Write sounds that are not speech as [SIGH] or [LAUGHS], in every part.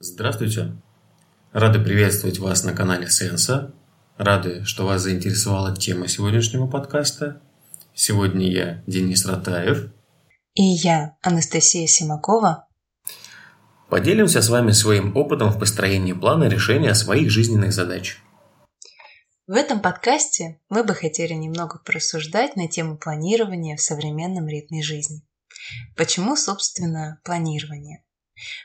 Здравствуйте! Рады приветствовать вас на канале Сенса. Рады, что вас заинтересовала тема сегодняшнего подкаста. Сегодня я Денис Ратаев. И я, Анастасия Симакова. Поделимся с вами своим опытом в построении плана решения своих жизненных задач. В этом подкасте мы бы хотели немного порассуждать на тему планирования в современном ритме жизни. Почему, собственно, планирование?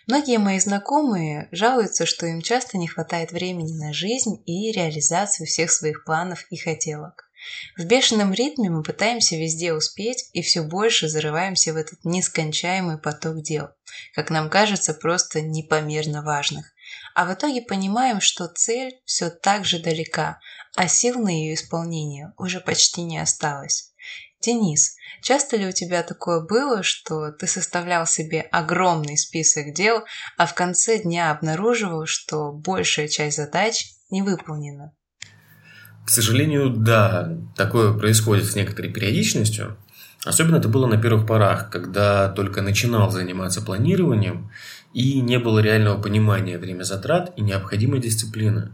Многие мои знакомые жалуются, что им часто не хватает времени на жизнь и реализацию всех своих планов и хотелок. В бешеном ритме мы пытаемся везде успеть и все больше зарываемся в этот нескончаемый поток дел, как нам кажется, просто непомерно важных. А в итоге понимаем, что цель все так же далека, а сил на ее исполнение уже почти не осталось. Денис, часто ли у тебя такое было, что ты составлял себе огромный список дел, а в конце дня обнаруживал, что большая часть задач не выполнена? К сожалению, да, такое происходит с некоторой периодичностью. Особенно это было на первых порах, когда только начинал заниматься планированием и не было реального понимания время затрат и необходимой дисциплины.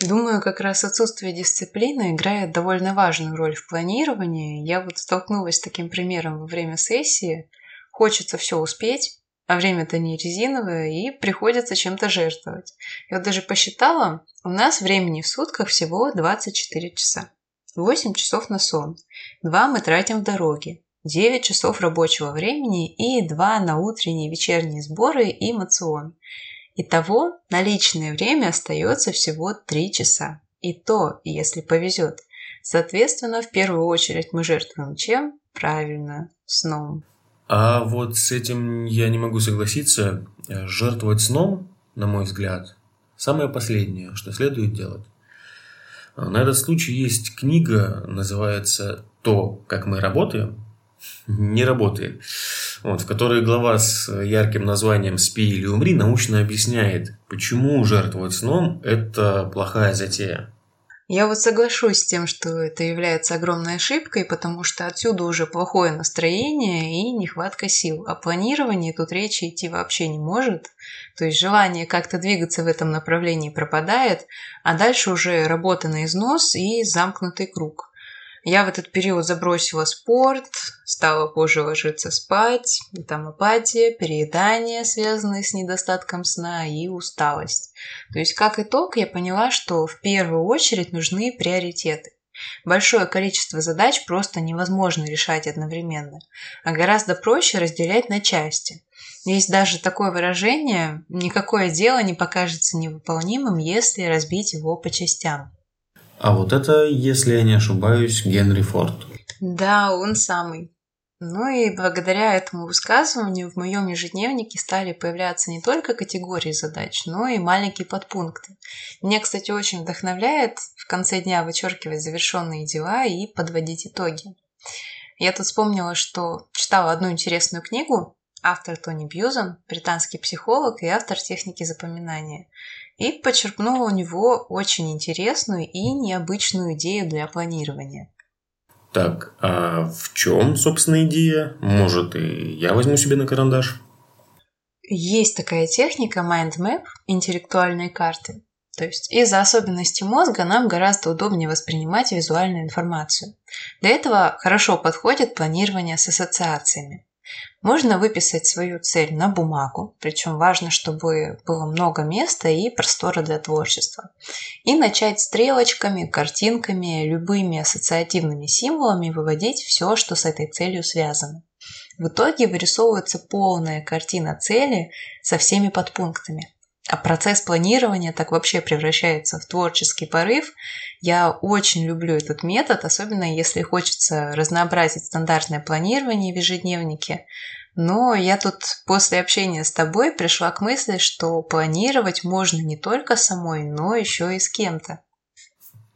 Думаю, как раз отсутствие дисциплины играет довольно важную роль в планировании. Я вот столкнулась с таким примером во время сессии. Хочется все успеть, а время-то не резиновое, и приходится чем-то жертвовать. Я вот даже посчитала, у нас времени в сутках всего 24 часа. 8 часов на сон, 2 мы тратим в дороге, 9 часов рабочего времени и 2 на утренние вечерние сборы и мацион. Итого на личное время остается всего 3 часа. И то, если повезет. Соответственно, в первую очередь мы жертвуем чем? Правильно, сном. А вот с этим я не могу согласиться. Жертвовать сном, на мой взгляд, самое последнее, что следует делать. На этот случай есть книга, называется «То, как мы работаем», [LAUGHS] не работает. Вот, в которой глава с ярким названием «Спи или умри» научно объясняет, почему жертвовать сном – это плохая затея. Я вот соглашусь с тем, что это является огромной ошибкой, потому что отсюда уже плохое настроение и нехватка сил. О планировании тут речи идти вообще не может. То есть желание как-то двигаться в этом направлении пропадает, а дальше уже работа на износ и замкнутый круг. Я в этот период забросила спорт, стала позже ложиться спать, там апатия, переедание, связанные с недостатком сна и усталость. То есть, как итог, я поняла, что в первую очередь нужны приоритеты. Большое количество задач просто невозможно решать одновременно, а гораздо проще разделять на части. Есть даже такое выражение «никакое дело не покажется невыполнимым, если разбить его по частям». А вот это, если я не ошибаюсь, Генри Форд. Да, он самый. Ну и благодаря этому высказыванию в моем ежедневнике стали появляться не только категории задач, но и маленькие подпункты. Меня, кстати, очень вдохновляет в конце дня вычеркивать завершенные дела и подводить итоги. Я тут вспомнила, что читала одну интересную книгу, автор Тони Бьюзон, британский психолог и автор техники запоминания и почерпнула у него очень интересную и необычную идею для планирования. Так, а в чем, собственно, идея? Может, и я возьму себе на карандаш? Есть такая техника Mind Map, интеллектуальные карты. То есть из-за особенностей мозга нам гораздо удобнее воспринимать визуальную информацию. Для этого хорошо подходит планирование с ассоциациями. Можно выписать свою цель на бумагу, причем важно, чтобы было много места и простора для творчества. И начать стрелочками, картинками, любыми ассоциативными символами выводить все, что с этой целью связано. В итоге вырисовывается полная картина цели со всеми подпунктами. А процесс планирования так вообще превращается в творческий порыв. Я очень люблю этот метод, особенно если хочется разнообразить стандартное планирование в ежедневнике. Но я тут после общения с тобой пришла к мысли, что планировать можно не только самой, но еще и с кем-то.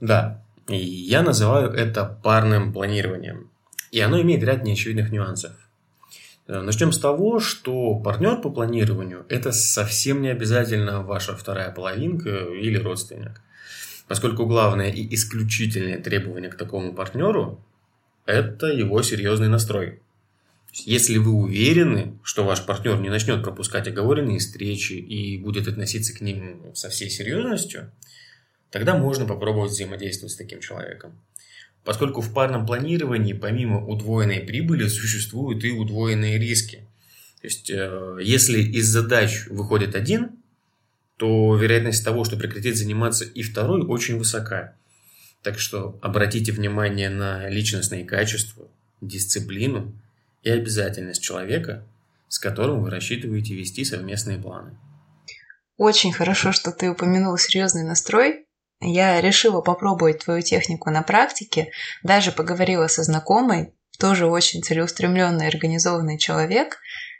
Да, я называю это парным планированием. И оно имеет ряд неочевидных нюансов. Э, Начнем с того, что партнер по планированию – это совсем не обязательно ваша вторая половинка или родственник. Поскольку главное и исключительное требование к такому партнеру – это его серьезный настрой. Если вы уверены, что ваш партнер не начнет пропускать оговоренные встречи и будет относиться к ним со всей серьезностью, тогда можно попробовать взаимодействовать с таким человеком. Поскольку в парном планировании помимо удвоенной прибыли существуют и удвоенные риски. То есть, э, если из задач выходит один, то вероятность того, что прекратит заниматься и второй, очень высока. Так что обратите внимание на личностные качества, дисциплину и обязательность человека, с которым вы рассчитываете вести совместные планы. Очень хорошо, что ты упомянул серьезный настрой. Я решила попробовать твою технику на практике, даже поговорила со знакомой, тоже очень целеустремленный и организованный человек,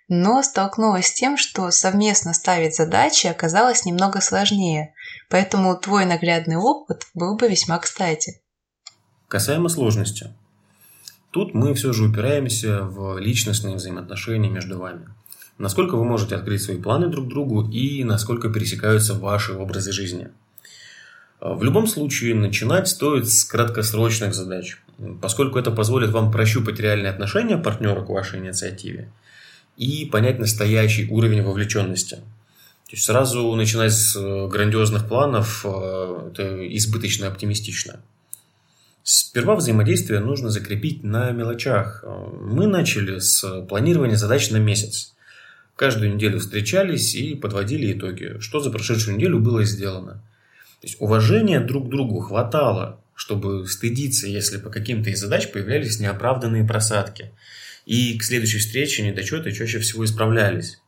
но столкнулась с тем, что совместно ставить задачи оказалось немного сложнее, поэтому твой наглядный опыт был бы весьма кстати. Касаемо сложности. Тут мы все же упираемся в личностные взаимоотношения между вами. Насколько вы можете открыть свои планы друг другу и насколько пересекаются ваши образы жизни. В любом случае, начинать стоит с краткосрочных задач, поскольку это позволит вам прощупать реальные отношения партнера к вашей инициативе – и понять настоящий уровень вовлеченности. То есть сразу начинать с э, грандиозных планов э, – это избыточно оптимистично. Сперва взаимодействие нужно закрепить на мелочах. Мы начали с планирования задач на месяц. Каждую неделю встречались и подводили итоги, что за прошедшую неделю было сделано. То есть уважения друг к другу хватало, чтобы стыдиться, если по каким-то из задач появлялись неоправданные просадки – и к следующей встрече недочеты чаще всего исправлялись.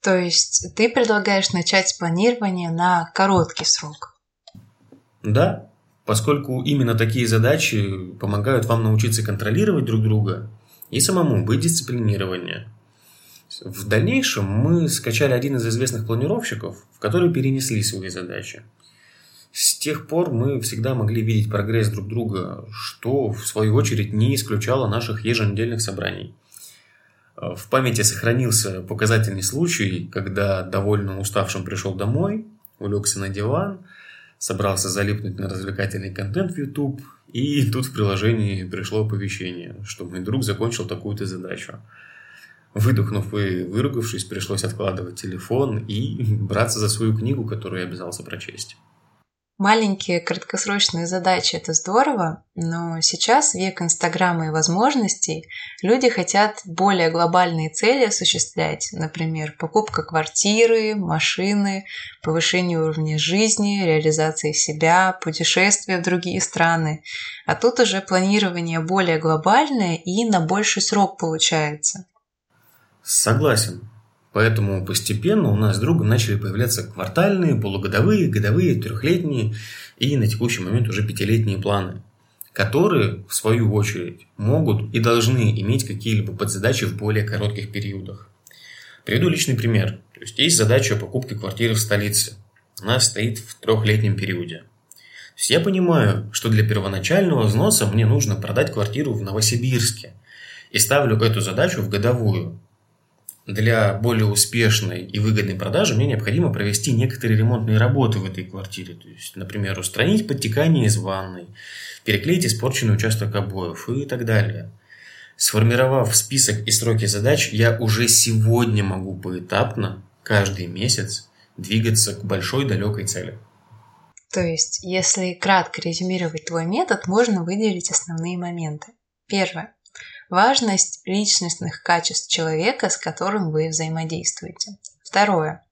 То есть ты предлагаешь начать с планирования на короткий срок? Да, поскольку именно такие задачи помогают вам научиться контролировать друг друга и самому быть дисциплинированнее. В дальнейшем мы скачали один из известных планировщиков, в который перенесли свои задачи – с тех пор мы всегда могли видеть прогресс друг друга, что, в свою очередь, не исключало наших еженедельных собраний. В памяти сохранился показательный случай, когда довольно уставшим пришел домой, улегся на диван, собрался залипнуть на развлекательный контент в YouTube, и тут в приложении пришло оповещение, что мой друг закончил такую-то задачу. Выдохнув и выругавшись, пришлось откладывать телефон и [LAUGHS] браться за свою книгу, которую я обязался прочесть. Маленькие краткосрочные задачи – это здорово, но сейчас век Инстаграма и возможностей. Люди хотят более глобальные цели осуществлять, например, покупка квартиры, машины, повышение уровня жизни, реализация себя, путешествия в другие страны. А тут уже планирование более глобальное и на больший срок получается. Согласен. Поэтому постепенно у нас с другом начали появляться квартальные, полугодовые, годовые, трехлетние и на текущий момент уже пятилетние планы, которые, в свою очередь, могут и должны иметь какие-либо подзадачи в более коротких периодах. Приведу личный пример. То есть, есть задача о покупке квартиры в столице. Она стоит в трехлетнем периоде. То есть я понимаю, что для первоначального взноса мне нужно продать квартиру в Новосибирске. И ставлю эту задачу в годовую для более успешной и выгодной продажи мне необходимо провести некоторые ремонтные работы в этой квартире. То есть, например, устранить подтекание из ванной, переклеить испорченный участок обоев и так далее. Сформировав список и сроки задач, я уже сегодня могу поэтапно, каждый месяц, двигаться к большой далекой цели. То есть, если кратко резюмировать твой метод, можно выделить основные моменты. Первое. Важность личностных качеств человека, с которым вы взаимодействуете. Второе.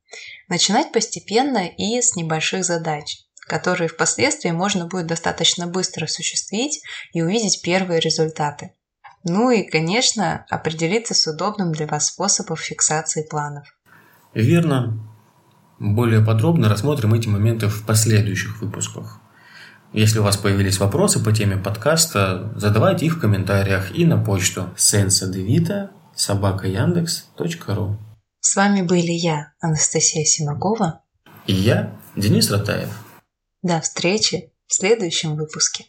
Начинать постепенно и с небольших задач, которые впоследствии можно будет достаточно быстро осуществить и увидеть первые результаты. Ну и, конечно, определиться с удобным для вас способом фиксации планов. Верно. Более подробно рассмотрим эти моменты в последующих выпусках. Если у вас появились вопросы по теме подкаста, задавайте их в комментариях и на почту sensadevita собака яндекс.ру. С вами были я, Анастасия Симакова. И я, Денис Ратаев. До встречи в следующем выпуске.